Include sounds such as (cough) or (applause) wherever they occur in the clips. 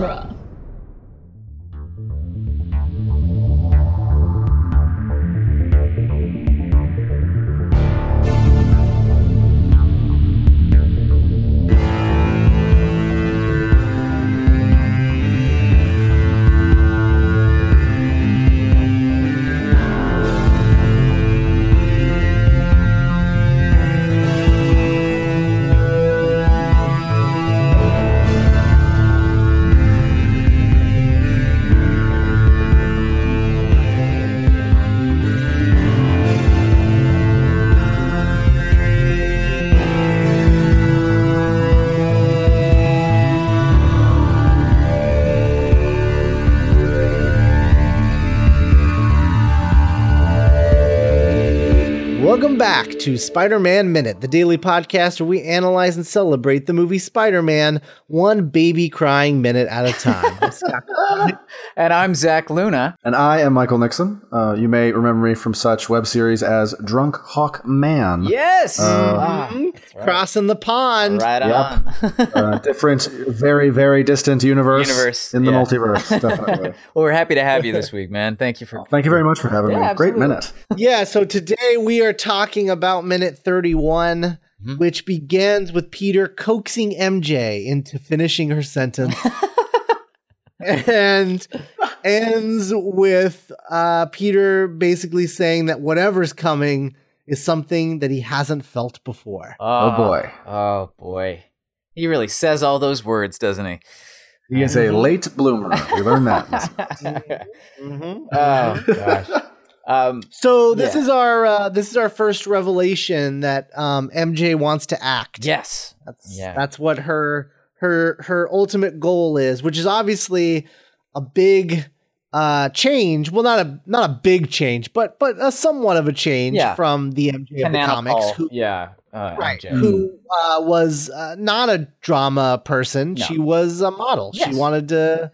genre. To Spider Man Minute, the daily podcast where we analyze and celebrate the movie Spider Man one baby crying minute at a time. I'm Scott Conley. And I'm Zach Luna. And I am Michael Nixon. Uh, you may remember me from such web series as Drunk Hawk Man. Yes. Uh, Ah, Mhm. right. Crossing the pond. Right Yep. on. (laughs) Uh, different, very, very distant universe, Universe, in the yeah. multiverse, (laughs) definitely. well, we're happy to have you this week, man. Thank you for. Thank you very much for having Yeah, me. Great minute. Yeah, so today we are talking about minute 31, Mhm. which begins with Peter coaxing MJ into finishing her sentence. (laughs) and ends with uh, Peter basically saying that whatever's coming is something that he hasn't felt before. Oh, boy. Oh boy. He really says all those words, doesn't he? He is a late bloomer. We learned that. (laughs) Mhm. oh gosh. Um, So this Yeah. is our uh, this is our first revelation that um, MJ wants to act. yes. That's Yeah. that's what her her her ultimate goal is, which is obviously a big uh change. Well, not a not a big change, but but a somewhat of a change Yeah. from the MJ of the comics, who yeah. Uh, right, MJ. who uh, was uh, not a drama person. No. She was a model. Yes. She wanted to.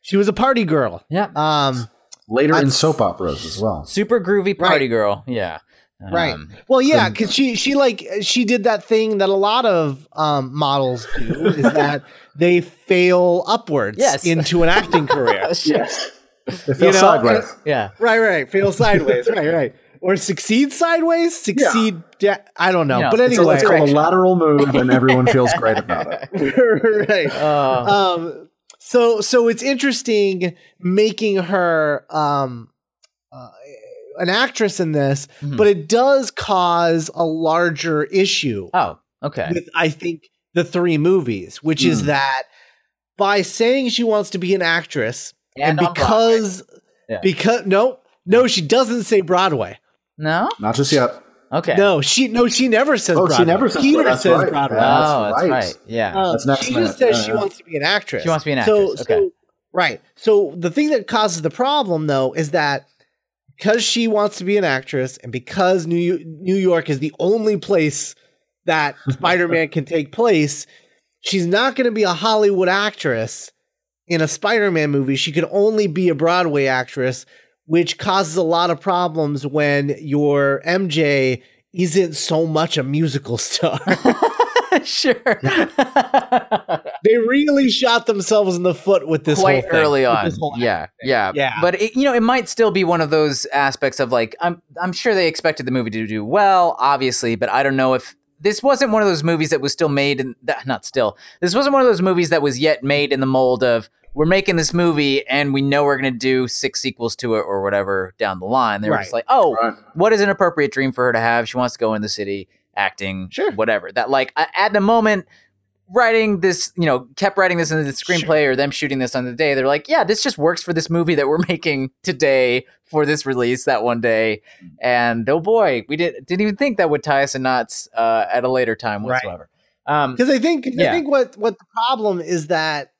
She was a party girl. Yeah. Um, Later in soap operas as well. Super groovy party Right. girl. Yeah. Right. Um, Well, yeah, because she she like she did that thing that a lot of um, models do is (laughs) that they fail upwards Yes. into an acting career. (laughs) Yes. (laughs) They feel You know, sideways. Yeah. right, right, fail sideways. right, right, or succeed sideways. Succeed. da- I don't know, Yeah. but It's, a, anyway, it's called a lateral move, and everyone feels great about it. right. Oh. Um. So so it's interesting making her um. Uh, an actress in this, Mhm. but it does cause a larger issue. oh. Okay. with I think the three movies, which is Hmm. that by saying she wants to be an actress, and, on Broadway. because Yeah. because no no she doesn't say Broadway. No. Not just yet. Okay. No, she no she never says. Oh, she never says Peter Broadway. That's says right. Broadway. Oh, That's that's right. right. Yeah. Um, That's next she minute. just says Yeah, she yeah. wants to be an actress. She wants to be an So- actress. Okay. So, right. So the thing that causes the problem though is that because she wants to be an actress and because New New York is the only place that (laughs) Spider-Man can take place, she's not going to be a Hollywood actress in a Spider-Man movie. She can only be a Broadway actress, which causes a lot of problems when your MJ isn't so much a musical star. (laughs) sure. (laughs) they really shot themselves in the foot with this Quite whole thing, early on. Yeah, yeah, Yeah. But it, you know, it might still be one of those aspects of like I'm I'm sure they expected the movie to do well, obviously, but I don't know if this wasn't one of those movies that was still made in that not still. This wasn't one of those movies that was yet made in the mold of we're making this movie and we know we're going to do six sequels to it or whatever down the line. They were just like, "Oh, Right. what is an appropriate dream for her to have? She wants to go in the city acting, Sure. whatever. That like at the moment writing this, you know, kept writing this in the screenplay or them shooting this on the day. They're like, yeah, this just works for this movie that we're (laughs) making today for this release that one day. And oh boy, we did, didn't even think that would tie us in knots uh, at a later time Right. whatsoever. Um, because I think I think what what the problem is that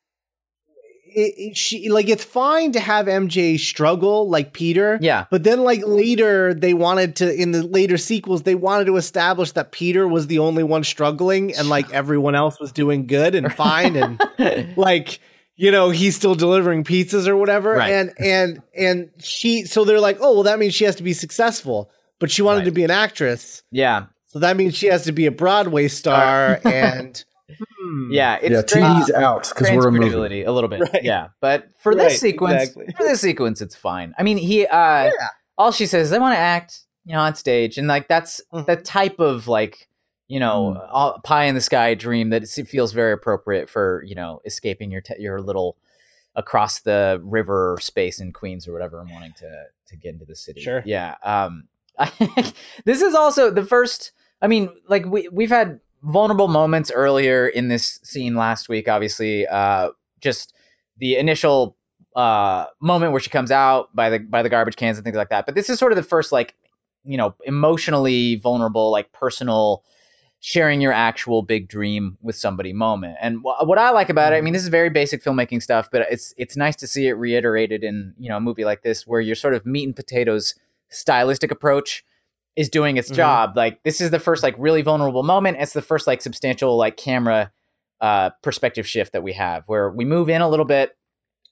it, it- she like it's fine to have MJ struggle like Peter, yeah, but then like later they wanted to in the later sequels they wanted to establish that Peter was the only one struggling and like everyone else was doing good and (laughs) fine and like you know he's still delivering pizzas or whatever. Right. and and and she so they're like oh well that means she has to be successful. But she wanted Right. to be an actress. Yeah, so that means she has to be a Broadway star. (laughs) and Hmm. Yeah, it's yeah, trans- TV's out because we're a movie. a little bit. Right. Yeah, but for Right, this sequence, exactly. for this sequence, it's fine. I mean, he uh, all she says is, "I want to act," you know, on stage, and like that's Mhm. the type of like you know Mm. all, pie in the sky dream that it feels very appropriate for you know escaping your te- your little across the river space in Queens or whatever and wanting to to get into the city. Sure. Yeah. Um. I, (laughs) this is also the first. I mean, like we we've had vulnerable moments earlier in this scene last week. Obviously, uh, just the initial uh moment where she comes out by the by the garbage cans and things like that. But this is sort of the first like you know emotionally vulnerable, like personal sharing your actual big dream with somebody moment. And wh- what I like about it, I mean, this is very basic filmmaking stuff, but it's it's nice to see it reiterated in you know a movie like this where you're sort of meat and potatoes stylistic approach is doing its Mhm. job. Like this is the first like really vulnerable moment. It's the first like substantial like camera uh perspective shift that we have where we move in a little bit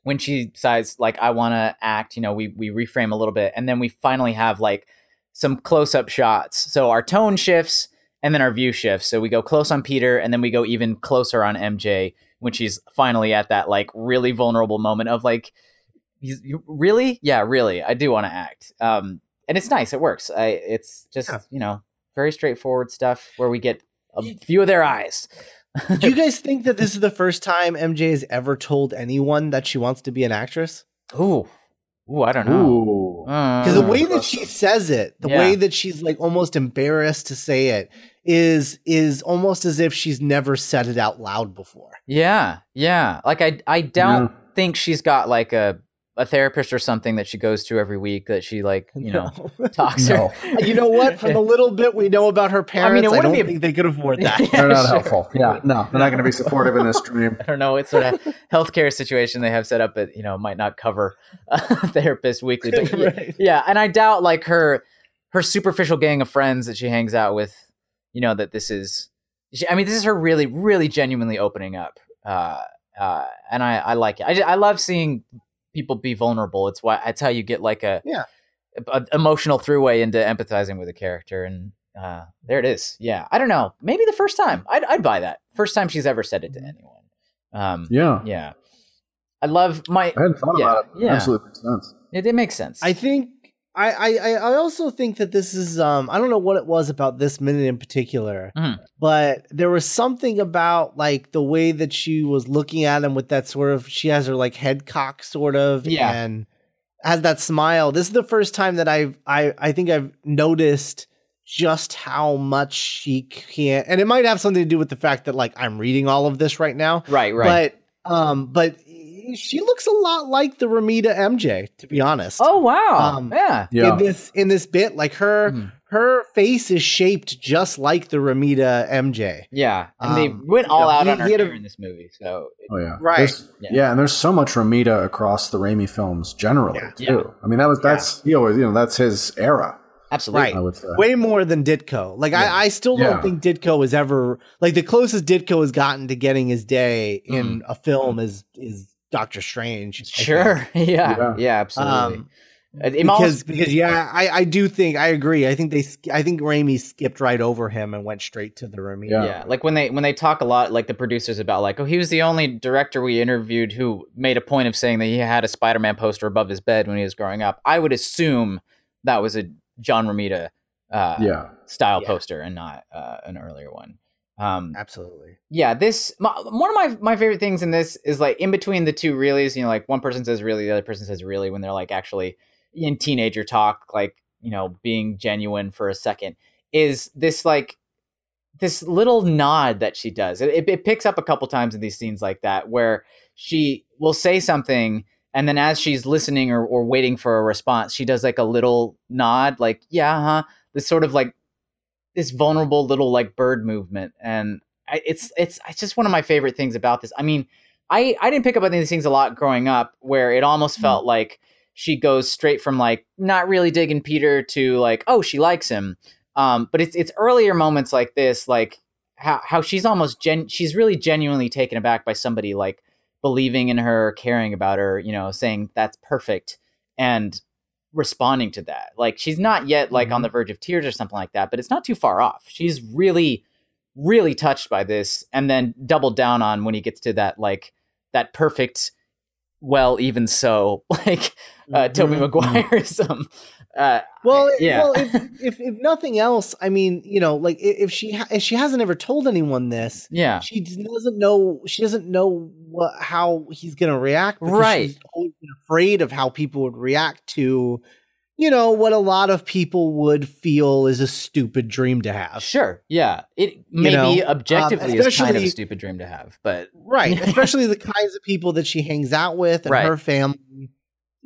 when she decides like I want to act, you know, we we reframe a little bit and then we finally have like some close-up shots. So our tone shifts and then our view shifts. So we go close on Peter and then we go even closer on MJ when she's finally at that like really vulnerable moment of like you, really? Yeah, really. I do want to act. Um and it's nice. It works. I it's just, Yeah. you know, very straightforward stuff where we get a view of their eyes. Do you (laughs) guys think that this is the first time MJ has ever told anyone that she wants to be an actress? Ooh. Ooh, I don't know. Because the Mm. way that she says it, the Yeah. way that she's like almost embarrassed to say it, is is almost as if she's never said it out loud before. Yeah, yeah. Like I, I don't think she's got like a a therapist or something that she goes to every week that she like you know (laughs) talks No. her. (laughs) you know what? From the little bit we know about her parents, I, mean, it wouldn't don't be a- think they could afford that. (laughs) Yeah, They're not sure. helpful. Yeah, no, they're not going to be supportive in this dream. I don't know what sort of healthcare situation they have set up, but you know might not cover a therapist weekly. But yeah, Right. yeah, and I doubt like her her superficial gang of friends that she hangs out with. You know that this is. She, I mean, this is her really, really genuinely opening up, uh, uh, and I, I like it. I, ju- I love seeing people be vulnerable. It's why it's how you get like a Yeah. a, a emotional throughway into empathizing with a character, and uh, there it is. Yeah, I don't know. Maybe the first time I'd, I'd buy that. First time she's ever said it to anyone. Um, Yeah, yeah. I love my. I hadn't thought Yeah, about it. yeah. Absolutely makes sense. It, it makes sense. I think I, I I also think that this is um I don't know what it was about this minute in particular, Mhm. but there was something about like the way that she was looking at him with that sort of she has her like head cock sort of Yeah. and has that smile. This is the first time that I've I I think I've noticed just how much she can't and it might have something to do with the fact that like I'm reading all of this right now. right, right. But um but she looks a lot like the Romita MJ, to be honest oh wow. um, yeah. Yeah, in this in this bit like her Mhm. her face is shaped just like the romita mj Yeah, and they Um, went all you know, out he- on her he a- hair in this movie. So oh yeah, Right. Yeah. yeah. and there's so much Romita across the Raimi films generally Yeah. too. I mean, that was that's he always you know that's his era. absolutely. Right. I would say. way more than ditko like Yeah. I, I still don't Yeah. think ditko is ever like the closest ditko has gotten to getting his day in a film is is doctor strange Sure. (laughs) Yeah. Yeah. Yeah. absolutely. um It- it because because yeah I, I do think I agree I think they sk- I think Raimi skipped right over him and went straight to the Romita Yeah. yeah. like when they when they talk a lot, like the producers about like, oh, he was the only director we interviewed who made a point of saying that he had a Spider-Man poster above his bed when he was growing up. I would assume that was a John Romita uh, yeah, style Yeah. poster and not uh, an earlier one. Um, absolutely. yeah this my, one of my my favorite things in this is like in between the two reallys you know like one person says really the other person says really when they're like actually in teenager talk like you know being genuine for a second is this like this little nod that she does. It, it, it picks up a couple times in these scenes like that where she will say something and then as she's listening or, or waiting for a response she does like a little nod like yeah huh this sort of like this vulnerable little like bird movement and I, it's it's it's just one of my favorite things about this. I mean i i didn't pick up on these things a lot growing up where it almost felt like she goes straight from like not really digging peter to like oh she likes him. Um but it's it's earlier moments like this like how how she's almost gen she's really genuinely taken aback by somebody like believing in her caring about her you know saying that's perfect. And responding to that like she's not yet like on Mhm. the verge of tears or something like that but it's not too far off she's really really touched by this, and then doubled down on when he gets to that like that perfect, well, even so, (laughs) like uh, Tobey Mhm. Maguireism. (laughs) Uh, Well, yeah. well, if, if if nothing else, I mean, you know, like if she ha- if she hasn't ever told anyone this, yeah, she doesn't know she doesn't know what how he's gonna react. because Right. She's always been afraid of how people would react to, you know, what a lot of people would feel is a stupid dream to have. sure, yeah. It maybe know, um, objectively is kind of a stupid dream to have, but Right. (laughs) Especially the kinds of people that she hangs out with and Right. her family.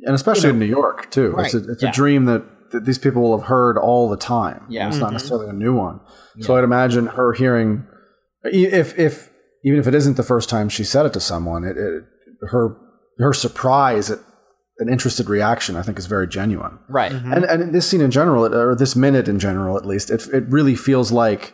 And especially you know, in New York too. It's a right, it's yeah. a dream that, that these people will have heard all the time. Yeah. it's not Mhm. necessarily a new one. So I'd imagine her hearing, e- if if even if it isn't the first time she said it to someone, it, it her her surprise at an interested reaction, I think, is very genuine. right, Mhm. And and in this scene in general, or this minute in general, at least, it it really feels like,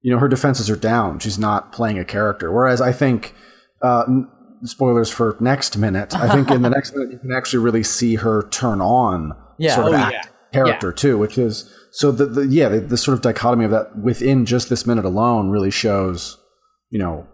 you know, her defenses are down. She's not playing a character. Whereas I think, uh, n- spoilers for next minute. I think in the next minute you can actually really see her turn on Yeah. sort of Oh, act yeah. character too, which is so the, the yeah the, the sort of dichotomy of that within just this minute alone really shows, you know.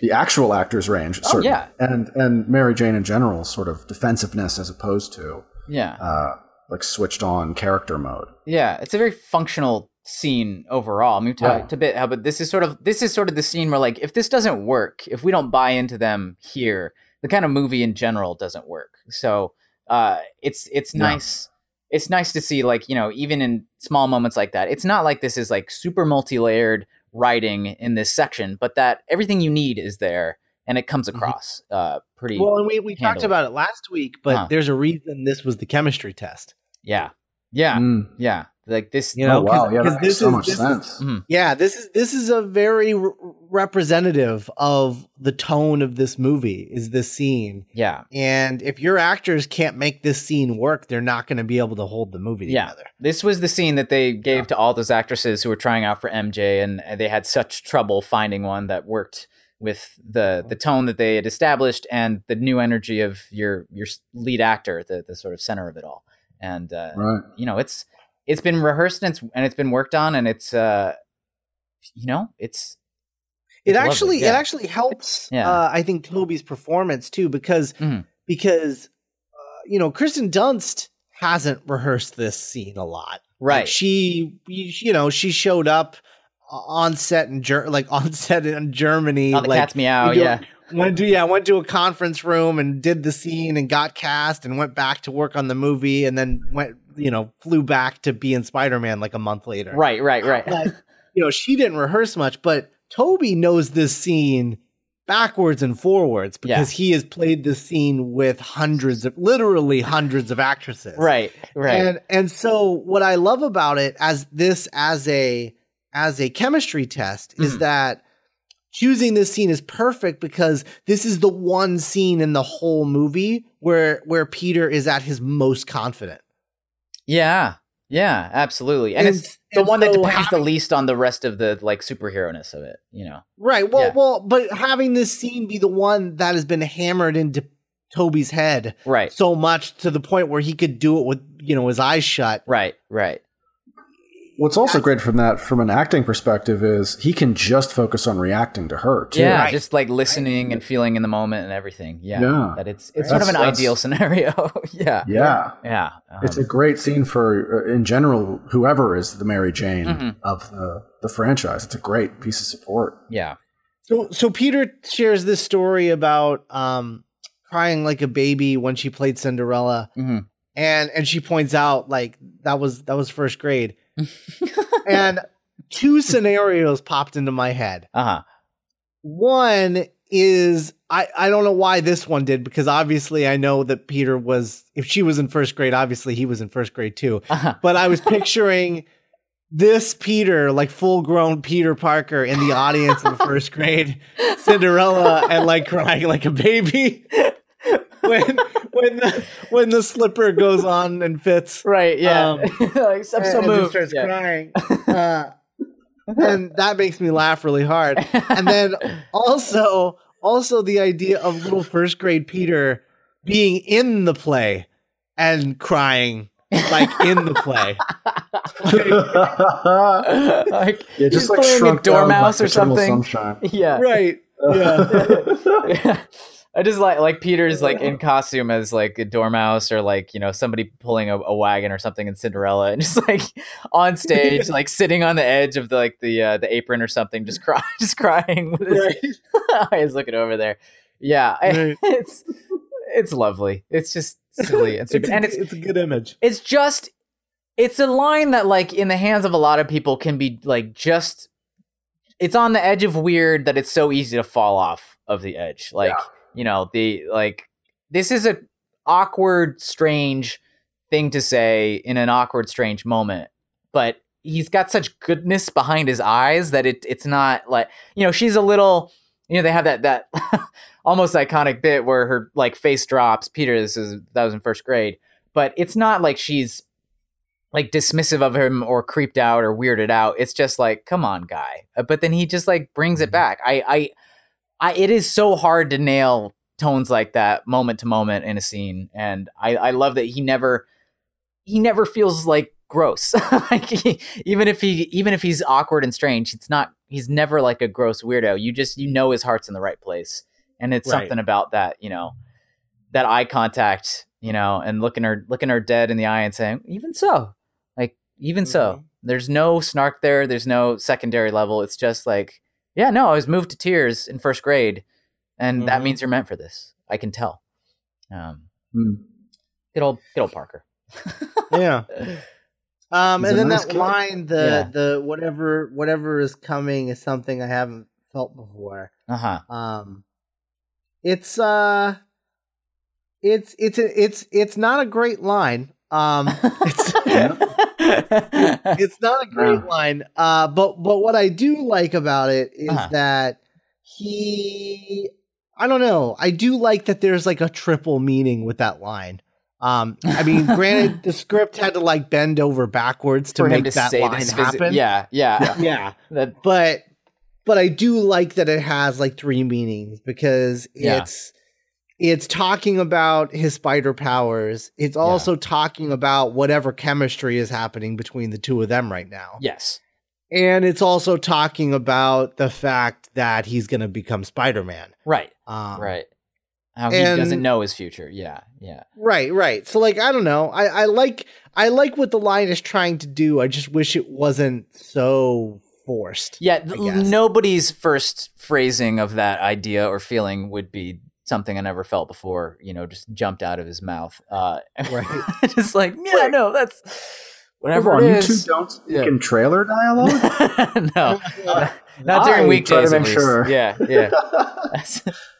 The actual actor's range, certainly, yeah. and and Mary Jane in general, sort of defensiveness as opposed to yeah. uh, like switched on character mode. Yeah, it's a very functional scene overall. I mean, Yeah. a bit how, but this is sort of this is sort of the scene where like if this doesn't work, if we don't buy into them here, the kind of movie in general doesn't work. So uh, it's it's Yeah. nice. It's nice to see like you know even in small moments like that. It's not like this is like super multi layered writing in this section, but that everything you need is there and it comes Mhm. across uh, pretty. Well, and we, we talked about it last week, but Huh. there's a reason this was the chemistry test. yeah, yeah, Mm. yeah. Like this. You know, oh wow, 'cause- yeah, 'cause that makes this so is- much this is- sense. Mhm. Yeah, this is this is a very re- representative of the tone of this movie. Is this scene? Yeah. And if your actors can't make this scene work, they're not going to be able to hold the movie Yeah. together. This was the scene that they gave to all those actresses who were trying out for MJ, and they had such trouble finding one that worked with the the tone that they had established and the new energy of your your lead actor, the the sort of center of it all. And uh, Right. you know, it's it's been rehearsed and it's and it's been worked on, and it's uh, you know, it's It actually yeah. it actually helps. Yeah. Uh, I think Tobey's performance too, because Mhm. because uh, you know Kirsten Dunst hasn't rehearsed this scene a lot. Like, right. she you know she showed up on set in Ger- like (laughs) on set in Germany. Oh, like cat's meow. Yeah. went to yeah went to a conference room and did the scene and got cast and went back to work on the movie and then went you know flew back to be in Spider-Man like a month later. Right. Right. Right. But, you know she didn't rehearse much, but Tobey knows this scene backwards and forwards because he has played this scene with hundreds of literally hundreds of actresses. right. Right. And and so what I love about it as this as a as a chemistry test is Mhm. that choosing this scene is perfect because this is the one scene in the whole movie where where Peter is at his most confident. Yeah. Yeah. Absolutely. And, it's the and one that so depends the least on the rest of the like superhero ness of it. You know. right. Well, Yeah. well, but having this scene be the one that has been hammered into Tobey's head Right. so much to the point where he could do it with you know his eyes shut. Right. Right. What's also great from that, from an acting perspective, is he can just focus on reacting to her. Too. Yeah, Right. just like listening and feeling in the moment and everything. Yeah, Yeah. that it's it's Right. sort of an ideal scenario. (laughs) yeah, yeah. yeah. Um, It's a great scene for, uh, in general, whoever is the Mary Jane Mhm. of the, the franchise. It's a great piece of support. yeah, So so Peter shares this story about um crying like a baby when she played Cinderella hmm and and she points out like that was that was first grade. (laughs) and two scenarios popped into my head. uh huh. One is I I don't know why this one did because obviously I know that Peter was if she was in first grade obviously he was in first grade too. Uh-huh. But I was picturing this Peter, like full grown Peter Parker in the audience in the first grade, (laughs) Cinderella, and like crying like a baby. (laughs) when when the when the slipper goes on and fits. Right. Yeah. Um, (laughs) like, I'm so and just moved. starts Yeah. crying. (laughs) Uh, and that makes me laugh really hard. And then (laughs) also also the idea of little first grade Peter being in the play and crying like in the play. like yeah, he's just like playing a shrunk down by dormouse or something. Sunshine. Yeah, right. Yeah. yeah. I just like like Peter's like in costume as like a dormouse or like you know somebody pulling a, a wagon or something in Cinderella and just (laughs) like on stage like (laughs) sitting on the edge of the like the uh, the apron or something just cry (laughs) just crying with his right. eyes looking over there. Yeah, I- Right. it's it's lovely. It's just silly and It's a, and it's it's a good image. it's just it's a line that like in the hands of a lot of people can be like just it's on the edge of weird that it's so easy to fall off of the edge like you know the like this is a awkward strange thing to say in an awkward strange moment but he's got such goodness behind his eyes that it it's not like you know she's a little you know they have that that (laughs) almost iconic bit where her like face drops. Peter this is that was in first grade but it's not like she's like dismissive of him or creeped out or weirded out. It's just like come on guy. But then he just like brings it mm-hmm. back. I i i it is so hard to nail tones like that moment to moment in a scene and i i love that he never he never feels like gross. (laughs) Like he, even if he even if he's awkward and strange it's not he's never like a gross weirdo. You just you know his heart's in the right place. And it's Right. something about that you know that eye contact you know and looking her looking her dead in the eye and saying even so. Like even so. Mhm. there's no snark there. There's no secondary level. It's just like yeah no i was moved to tears in first grade and that Mhm. means you're meant for this i can tell um Hmm. good old good old parker (laughs) Yeah. Um, and then nice that kid. line, the Yeah. the whatever whatever is coming is something I haven't felt before. uh-huh Um, it's uh, it's it's it's it's not a great line. Um, (laughs) it's it's not a great No. line. Uh, but but what I do like about it is Uh-huh. that he, I don't know, I do like that there's like a triple meaning with that line. Um, I mean, (laughs) granted, the script had to like bend over backwards to for make to that say line this physi- happen. yeah yeah, (laughs) yeah. That- But but I do like that it has like three meanings because Yeah. it's it's talking about his spider powers. It's also talking about whatever chemistry is happening between the two of them right now. yes And it's also talking about the fact that he's going to become Spider-Man. right Um, right how he and- doesn't know his future yeah yeah Right, right. So like I don't know. I I like I like what the line is trying to do. I just wish it wasn't so forced. yeah th- nobody's first phrasing of that idea or feeling would be something i never felt before you know just jumped out of his mouth uh (laughs) Right. just like yeah no that's whatever Hold on, you two don't speak Yeah. in trailer dialogue. (laughs) no (laughs) not during I weekdays try to make sure. yeah yeah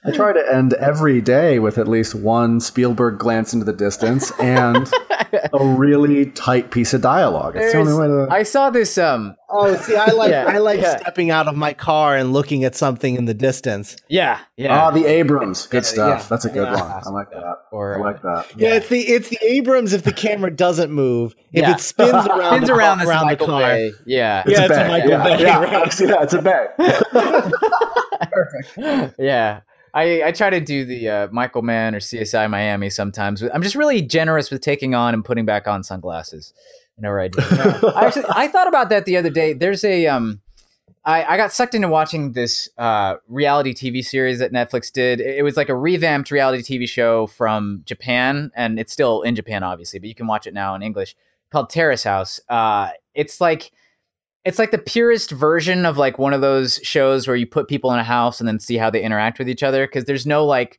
I try to end every day with at least one Spielberg glance into the distance and a really tight piece of dialogue. It's the only way to. i saw this um Oh, see, I like Yeah, I like yeah. stepping out of my car and looking at something in the distance. yeah yeah Ah, the Abrams. Good stuff. yeah. That's a good Yeah. one. I like that. or I like that. Yeah, it's the it's the Abrams if the camera doesn't move. If Yeah. it spins (laughs) around spins the, around this around the car. Bay. Yeah. Yeah, a it's a. Michael yeah, Bay, Yeah, right. (laughs) yeah, it's a bang. (laughs) yeah. I, I try to do the uh, Michael Mann or CSI Miami sometimes. I'm just really generous with taking on and putting back on sunglasses whenever I do. (laughs) I actually I thought about that the other day. There's a um I, I got sucked into watching this uh, reality TV series that Netflix did. It it was like a revamped reality TV show from Japan, and it's still in Japan, obviously, but you can watch it now in English. Called Terrace House. Uh, it's like it's like the purest version of like one of those shows where you put people in a house and then see how they interact with each other because there's no like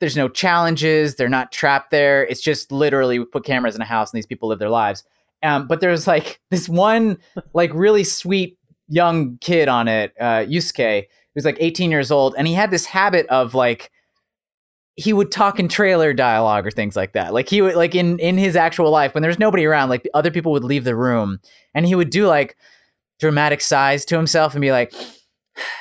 there's no challenges they're not trapped there. It's just literally we put cameras in a house and these people live their lives. Um, but there's like (laughs) this one like really sweet young kid on it uh yusuke who's like 18 years old and he had this habit of like he would talk in trailer dialogue or things like that. Like he would like in in his actual life when there's nobody around like other people would leave the room and he would do like dramatic sighs to himself and be like,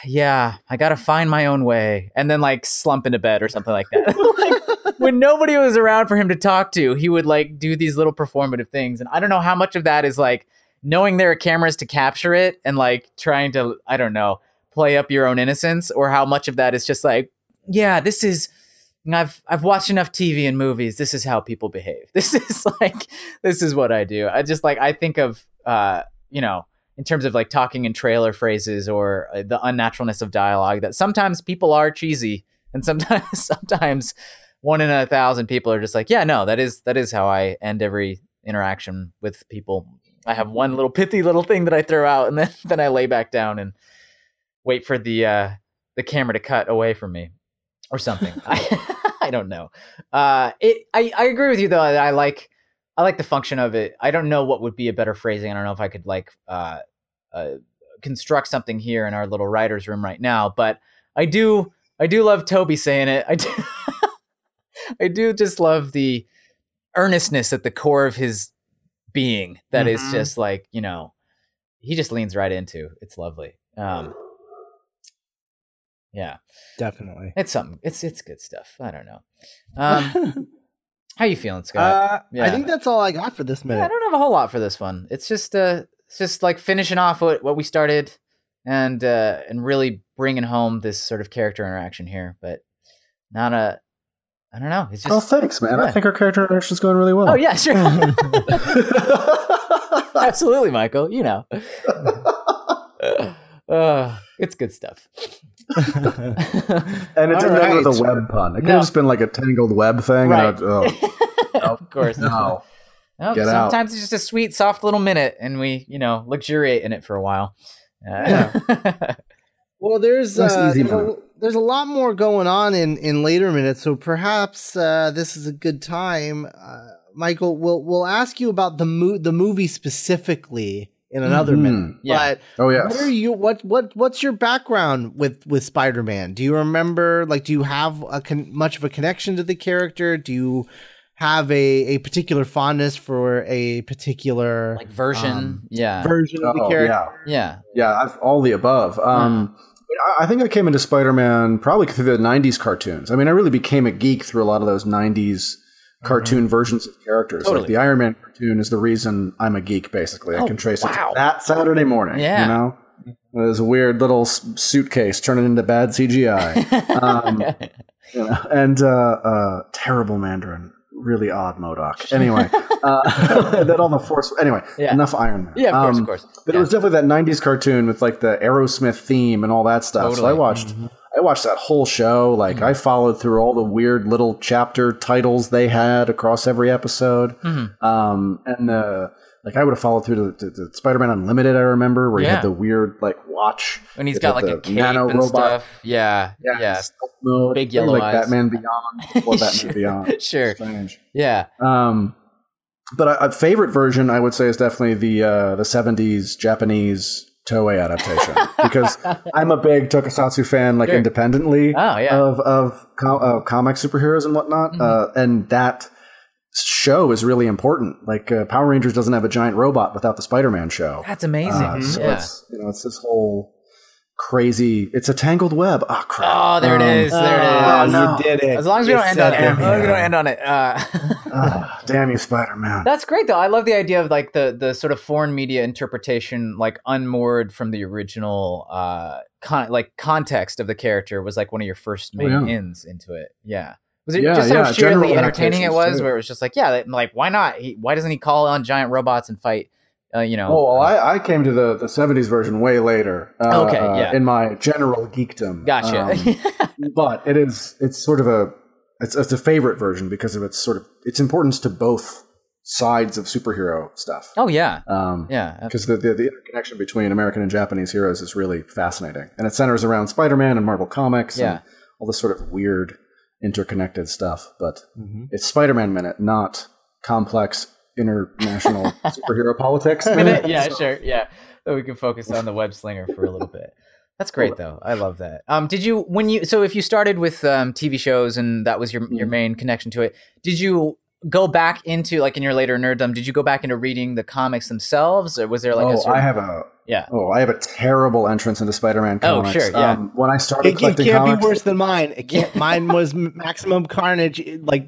"Yeah, I gotta find my own way," and then like slump into bed or something like that. (laughs) like, when nobody was around for him to talk to, he would like do these little performative things, and I don't know how much of that is like knowing there are cameras to capture it and like trying to, I don't know, play up your own innocence, or how much of that is just like, yeah, this is. I've I've watched enough TV and movies. This is how people behave. (laughs) This is like this is what I do. I just like I think of uh, you know, in terms of like talking in trailer phrases or uh, the unnaturalness of dialogue. That sometimes people are cheesy, and sometimes (laughs) sometimes one in a thousand people are just like, yeah, no, that is that is how I end every interaction with people. I have one little pithy little thing that I throw out, and then (laughs) then I lay back down and wait for the uh, the camera to cut away from me or something. (laughs) I, I don't know. Uh, it I, I agree with you though. I, I like I like the function of it. I don't know what would be a better phrasing. I don't know if I could like uh, uh, construct something here in our little writers' room right now, but I do I do love Tobey saying it. (laughs) I do I do just love the earnestness at the core of his being That is Mhm. just like, you know, he just leans right into. It's lovely. Um yeah, Definitely. it's something. It's it's good stuff. I don't know. (laughs) Um how you feeling, Scott? uh, Yeah. I think that's all I got for this Yeah, I don't have a whole lot for this one. It's just uh, it's just like finishing off what, what we started, and uh, and really bringing home this sort of character interaction here. But not a, I don't know. It's just oh, thanks, man. I think our character interaction is going really well. oh yeah, sure, (laughs) absolutely, Michael. You know, (laughs) uh, it's good stuff. (laughs) And it All didn't end with a web pun. It could No. have just been like a tangled web thing. Right. And I, oh, (laughs) of course. no. (laughs) No, Get out. sometimes it's just a sweet, soft little minute, and we, you know, luxuriate in it for a while. Uh, Well, there's uh, easy there's, a, there's a lot more going on in in later minutes, so perhaps uh, this is a good time. Uh, Michael, we'll we'll ask you about the mo- the movie specifically in another Mhm. minute. Yeah. But Oh, yes. what are you what what what's your background with with Spider-Man? Do you remember like do you have a con- much of a connection to the character? Do you have a a particular fondness for a particular like version, Um, yeah, version of the Oh, character? yeah. yeah. Yeah, I've, all the above. Um, I, I think I came into Spider-Man probably through the '90s cartoons. I mean, I really became a geek through a lot of those '90s cartoon versions of characters. Totally. Like the Iron Man cartoon is the reason I'm a geek. Basically, I Oh, can trace wow. it to that Saturday morning. Yeah. you know, there's a weird little suitcase turning into bad CGI, (laughs) um, you know, and uh, uh, terrible Mandarin. Really odd MODOK. Anyway, (laughs) uh, (laughs) then all the force. Anyway, Yeah. enough Iron Man. yeah, of course, Um, of course. but Yeah. it was definitely that '90s cartoon with like the Aerosmith theme and all that stuff. So I watched Mm-hmm. I watched that whole show. Like I followed through all the weird little chapter titles they had across every episode. Mhm. Um, and the like I would have followed through to the, the Spider-Man Unlimited. I remember where you Yeah. had the weird like watch. when he's got like a cape nano and robot. stuff. Yeah, Yeah, yeah, mode, Big yellow like eyes. Batman Beyond before Batman (laughs) Beyond. (laughs) sure. Strange. Yeah, Um, but a, a favorite version, I would say, is definitely the uh, the '70s Japanese Toei adaptation because I'm a big Tokusatsu fan, like Sure. independently Oh yeah. of of, com- of comic superheroes and whatnot, Mhm. uh, and that show is really important. Like uh, Power Rangers doesn't have a giant robot without the Spider-Man show. That's amazing. Uh, so yeah. it's you know it's this whole crazy. It's a tangled web. Oh crap! Oh, there it Um, is. There it Oh, no. You did it. As long as we don't end on it. it. As long as we don't end on it. (laughs) Uh, ah, damn you, Spider-Man. That's great though. I love the idea of like the the sort of foreign media interpretation, like unmoored from the original uh con- like context of the character was like one of your first Oh, main yeah. ins into it. Yeah. Was it Yeah, just how yeah, sheerly general entertaining it was, too. where it was just like, yeah, like why not? He, why doesn't he call on giant robots and fight? Uh, you know. Oh, well, I, I came to the, the 70s version way later. Uh, Okay, uh, yeah. In my general geekdom. gotcha. Um, (laughs) but it is, it's sort of a, it's, it's a favorite version because of its sort of, its importance to both sides of superhero stuff. oh yeah, Um, yeah. because the, the, the interconnection between American and Japanese heroes is really fascinating. And it centers around Spider Man and Marvel Comics Yeah. and all this sort of weird interconnected stuff. But Mhm. it's Spider Man Minute, not complex international (laughs) superhero politics. minute. Yeah, sure. Yeah. So we can focus on the web slinger for a little bit. That's great though. I love that. Um, did you when you so if you started with um, TV shows and that was your your Mhm. main connection to it, did you go back into like in your later nerddom? Did you go back into reading the comics themselves, or was there like a oh, I have a yeah? oh, I have a terrible entrance into Spider-Man Oh, comics. sure, yeah. Um, when I started It, it can't comics, be worse than mine. It can't. (laughs) mine was Maximum Carnage, like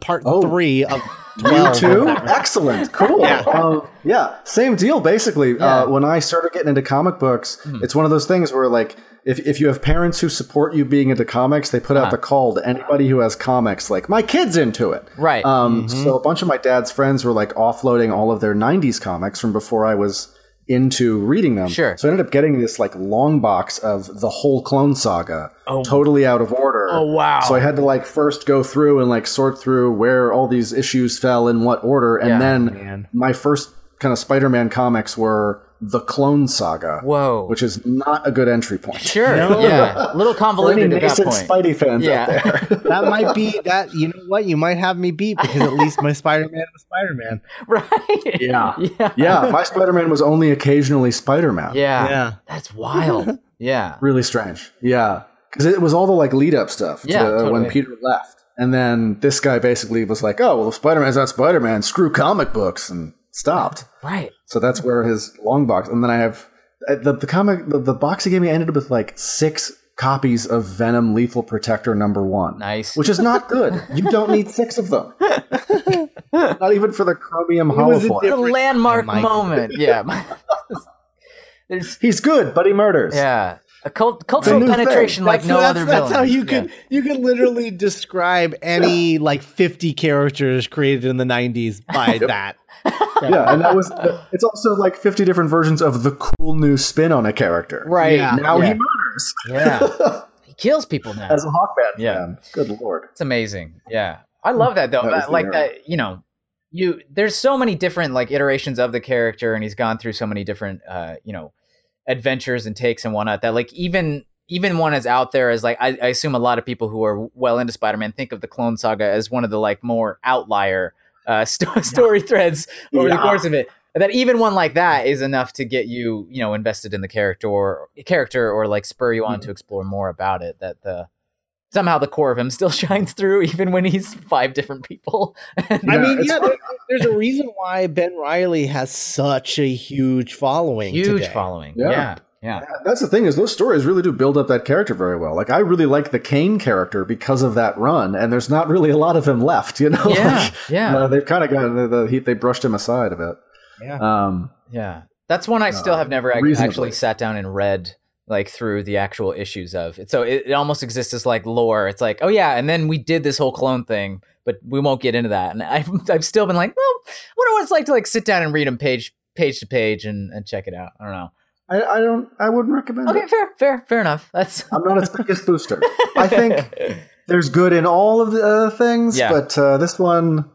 part Oh. three of 12. too? (laughs) Excellent. Cool. Yeah. Um, yeah. Same deal, basically. Yeah. Uh, when I started getting into comic books, it's one of those things where, like, if, if you have parents who support you being into comics, they put out Uh-huh. the call to anybody who has comics, like, my kid's into it. Right. Um, So a bunch of my dad's friends were, like, offloading all of their 90s comics from before I was into reading them. Sure. So I ended up getting this, like, long box of the whole Clone Saga, oh. totally out of order. Oh, wow. So I had to like first go through and like sort through where all these issues fell in what order, and Yeah. then Man. my first kind of Spider-Man comics were the Clone Saga, Whoa. which is not a good entry point. sure. No. Yeah. (laughs) A little convoluted at that nascent point. Spidey fans Yeah. out there. (laughs) That might be that. You know what? You might have me beat because at least my Spider-Man was Spider-Man. (laughs) right. Yeah. Yeah. yeah, my Spider-Man was only occasionally Spider-Man. Yeah. Yeah. That's wild. Yeah. really strange. Yeah, because it was all the like lead-up stuff to Yeah, uh, when. Peter left, and then this guy basically was like, "Oh, well, if Spider-Man's not Spider-Man, screw comic books," and stopped. Right. So that's where his long box. And then I have uh, the the comic the, the box he gave me. Ended up with like six copies of Venom Lethal Protector number one, Nice. which is not good. (laughs) You don't need six of them. (laughs) not even for the chromium was a holofoil. the landmark time, moment. Yeah. (laughs) There's He's good, but he murders. yeah. A cult, cultural new thing. penetration like That's, no that's, other that's villain. how you could you could literally describe any like 50 characters created in the 90s by that. yeah, and that was. It's also like fifty different versions of the cool new spin on a character. Right. Yeah. Now yeah. he murders Yeah. (laughs) he kills people now. as a Hawkman Yeah. fan. Good lord. It's amazing. Yeah. I love that though. That That- like era. that, you know, you there's so many different like iterations of the character and he's gone through so many different uh, you know, adventures and takes and whatnot that like even even one as out there as like I, I assume a lot of people who are well into Spider-Man think of the Clone Saga as one of the like more outlier uh (laughs) sto- story threads over the course of it. That even one like that is enough to get you, you know, invested in the character or character or like spur you on to explore more about it. That the somehow the core of him still (laughs) shines through even when he's five different people. (laughs) I mean, yeah, there, there's a reason why Ben Reilly has such a huge following. Huge today. following. Yeah. Yeah. Yeah. That's the thing is those stories really do build up that character very well. Like I really like the Kane character because of that run, and there's not really a lot of him left. You know, (laughs) Yeah. Like, Yeah. uh, they've kind of got the, the he, they brushed him aside a bit. Yeah. Um, Yeah. That's one I still Uh, have never ac- reasonably. actually sat down and read like through the actual issues of it. So it, it almost exists as like lore. It's like, oh yeah, and then we did this whole clone thing, but we won't get into that. And (laughs) I've, I've still been like, well, I wonder what it's like to like sit down and read them page page to page and, and check it out. I don't know. I, I don't. I wouldn't recommend Okay, it. fair, fair, fair enough. That's (laughs) I'm not its biggest booster. (laughs) I think there's good in all of the uh, things, Yeah. but uh, this one,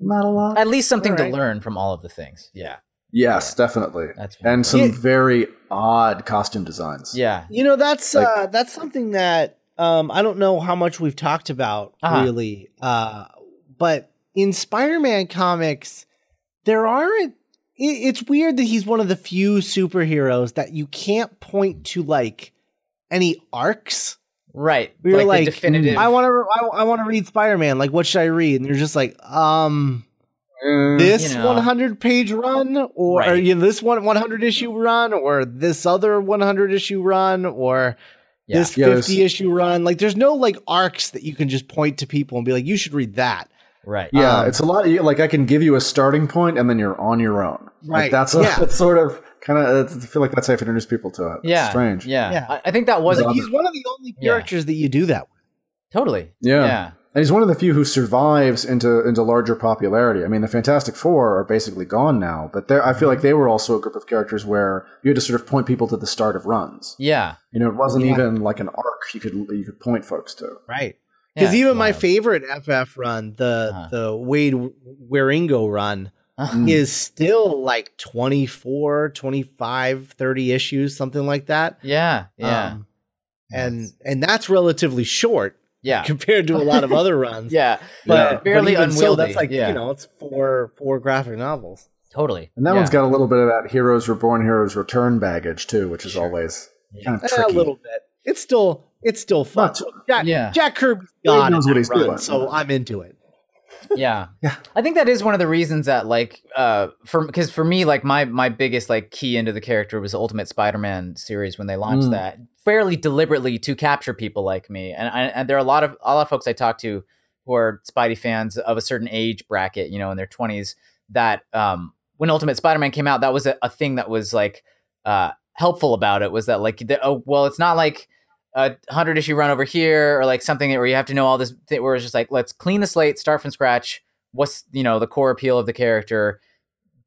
not a lot. at least something Alright. to learn from all of the things. Yeah, yes, definitely. that's and some Yeah. very odd costume designs. yeah, You know, that's Like- uh that's something that um I don't know how much we've talked about Uh-huh. really. Uh but in Spider-Man comics there aren't it, it's weird that he's one of the few superheroes that you can't point to like any arcs. right. We were the like, definitive. I want to I, I want to read Spider-Man. Like what should I read? And you're just like, um this You know. 100 page run or, or you know, this one 100 issue run or this other 100 issue run or Yeah. this Yeah, there's- 50 issue run like there's no like arcs that you can just point to people and be like you should read that right. yeah, um, it's a lot. Like I can give you a starting point, and then you're on your own. Like, Right, that's yeah. that's (laughs) sort of kind of. I feel like that's how you introduce people to it. It's Yeah, strange. Yeah, Yeah. I, I think that was like, he's one of the only Yeah. characters that you do that with totally. Yeah. yeah. And he's one of the few who survives into into larger popularity. I mean, the Fantastic Four are basically gone now, but they're- I feel like they were also a group of characters where you had to sort of point people to the start of runs. Yeah. You know, it wasn't Yeah. even like an arc you could you could point folks to. right because Yeah, even my favorite ff run the Uh-huh. the Waid Wieringo run Uh, is still like 24 25 30 issues something like that yeah. Yeah. Um, and and that's relatively short yeah. (laughs) compared to a lot of (laughs) other runs Yeah. but, Yeah. Barely but even so, unwieldy, that's like yeah. you know it's four four graphic novels Totally. And that yeah. one's got a little bit of that Heroes Reborn, Heroes Return baggage too, which is Sure. always Yeah. kind of Eh, tricky. a little bit. It's still it's still fun. Not too- Jack, Yeah. Jack Kirby's He got knows it what he's run, doing. so I'm into it. Yeah (laughs) Yeah. i think that is one of the reasons that like uh for because for me like my my biggest like key into the character was the ultimate spider-man series when they launched Mm. that fairly deliberately to capture people like me and, I, and there are a lot of a lot of folks i talk to who are Spidey fans of a certain age bracket, you know, in their twenties, that um, when Ultimate Spider-Man came out, that was a, a thing that was like uh, helpful about it was that like the, oh well, it's not like a hundred issue run over here or like something where you have to know all this. Where it's just like let's clean the slate, start from scratch. What's you know the core appeal of the character?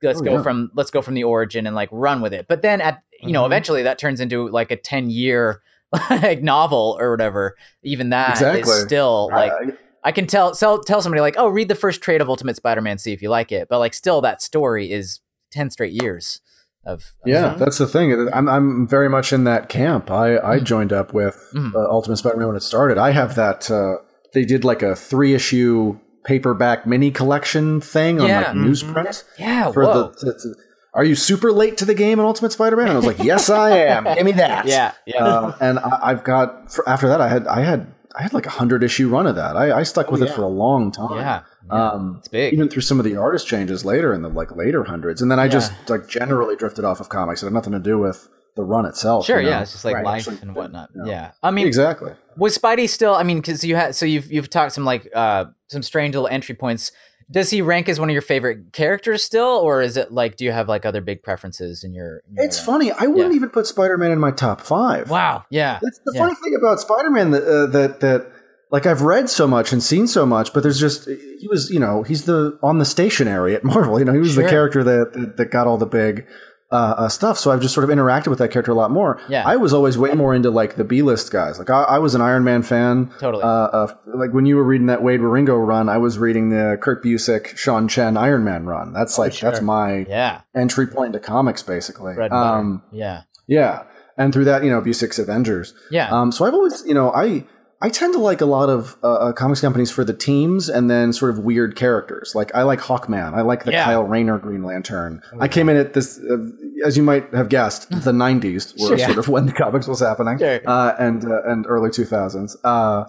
Let's Oh, go yeah. from let's go from the origin and like run with it. But then at you know Mhm. eventually that turns into like a ten year like novel or whatever. Even that is Exactly. still like I- I can tell tell tell somebody like, oh, read the first trade of Ultimate Spider-Man, see if you like it. But like, still, that story is ten straight years of. Yeah, that's the thing. I'm I'm very much in that camp. I I joined up with Mhm. uh, Ultimate Spider-Man when it started. I have that. Uh, they did like a three issue paperback mini collection thing on Yeah. like newsprint yeah. for whoa. the. to- to- are you super late to the game in Ultimate Spider-Man? And I was like, yes, I am. (laughs) Give me that. yeah. Yeah. Uh, and I, I've got for, after that, I had I had I had like a hundred issue run of that. I, I stuck with Oh, it for a long time. yeah. Yeah. Um, it's big. even through some of the artist changes later in the like later hundreds, and then I Yeah. just like generally drifted off of comics. It had nothing to do with the run itself. sure. you know? Yeah. It's just like Right. life Actually, and whatnot. yeah. Yeah. I mean, exactly. was Spidey still? I mean, because you had so you've you've talked some like uh some strange little entry points. Does he rank as one of your favorite characters still, or is it like do you have like other big preferences in your? in your, It's funny. I wouldn't Yeah. even put Spider Man in my top five. Wow. Yeah. That's the Yeah. funny thing about Spider Man that uh, that that like I've read so much and seen so much, but there's just he was you know he's the on the stationary at (laughs) Marvel. You know he was Sure. the character that, that that got all the big. Uh, uh, stuff. So I've just sort of interacted with that character a lot more. Yeah. I was always way more into like the B list guys. Like I, I was an Iron Man fan. Totally. Uh, like when you were reading that Waid Wieringo run, I was reading the Kurt Busiek, Sean Chen Iron Man run. That's like that's sure. my yeah. entry point into comics, basically. Um, yeah. yeah, and through that, you know, Busiek's Avengers. Yeah. Um, so I've always, you know, I I tend to like a lot of uh, uh, comics companies for the teams and then sort of weird characters. Like I like Hawkman. I like the Yeah. Kyle Rayner Green Lantern. I came in at this, uh, as you might have guessed, (laughs) the '90s were Sure. sort of when the comics was happening, Sure. uh, and uh, and early 2000s. Uh,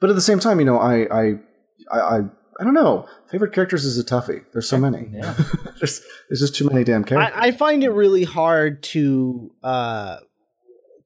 but at the same time, you know, I I I. I I don't know. Favorite characters is a toughie. There's so many. Yeah. (laughs) there's, there's just too many damn characters. I, I find it really hard to uh,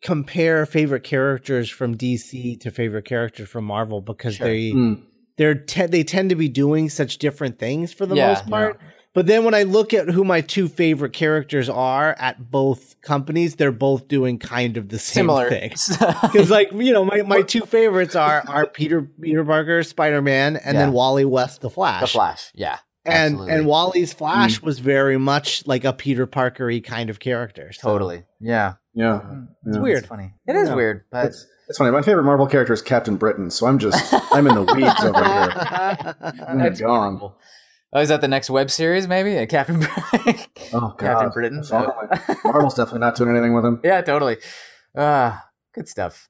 compare favorite characters from DC to favorite characters from Marvel because Sure. they Mm. they're te- they tend to be doing such different things for the Yeah, most part. But then when I look at who my two favorite characters are at both companies, they're both doing kind of the same Similar. thing. (laughs) Because like you know, my, my two favorites are are Peter Peter Parker, Spider Man, and then Wally West, the Flash. the Flash. Yeah. and absolutely. and Wally's Mm. Flash was very much like a Peter Parkery kind of character. So Totally. Yeah. Yeah. It's Yeah. weird. It's funny. It is Yeah. weird, but It's, it's funny. My favorite Marvel character is Captain Britain, so I'm just I'm in the weeds over here. (laughs) I'm That's gone. wonderful. Oh, is that the next web series? Maybe Uh, Captain Britain. (laughs) Oh god, Captain Britain. Finally. Marvel's definitely not doing anything with him. yeah, totally. Ah, good stuff.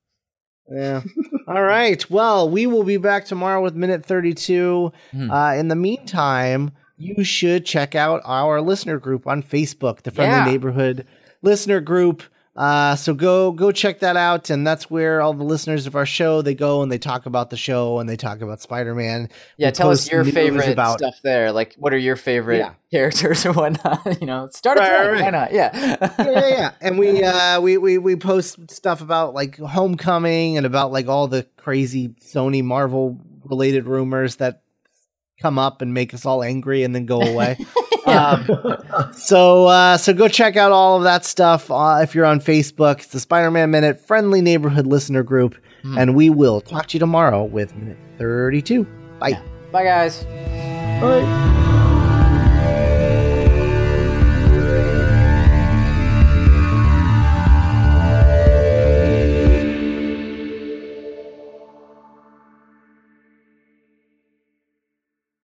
Yeah. (laughs) All right. Well, we will be back tomorrow with minute 32. Hmm. Uh, in the meantime, you should check out our listener group on Facebook, the Friendly Yeah. Neighborhood Listener Group. Uh, so go go check that out, and that's where all the listeners of our show they go and they talk about the show and they talk about Spider Man. Yeah, We tell us your favorite about- stuff there. Like, what are your favorite Yeah. characters or whatnot? (laughs) you know, start a Right, thread. right, Why not? Yeah. yeah, yeah, yeah. And we uh we, we we post stuff about like homecoming and about like all the crazy Sony Marvel related rumors that come up and make us all angry and then go away. (laughs) um, (laughs) so uh so go check out all of that stuff uh, if you're on Facebook. It's the Spider-Man Minute Friendly Neighborhood Listener Group, Hmm. and we will talk to you tomorrow with minute 32. Bye. Bye, guys. Bye.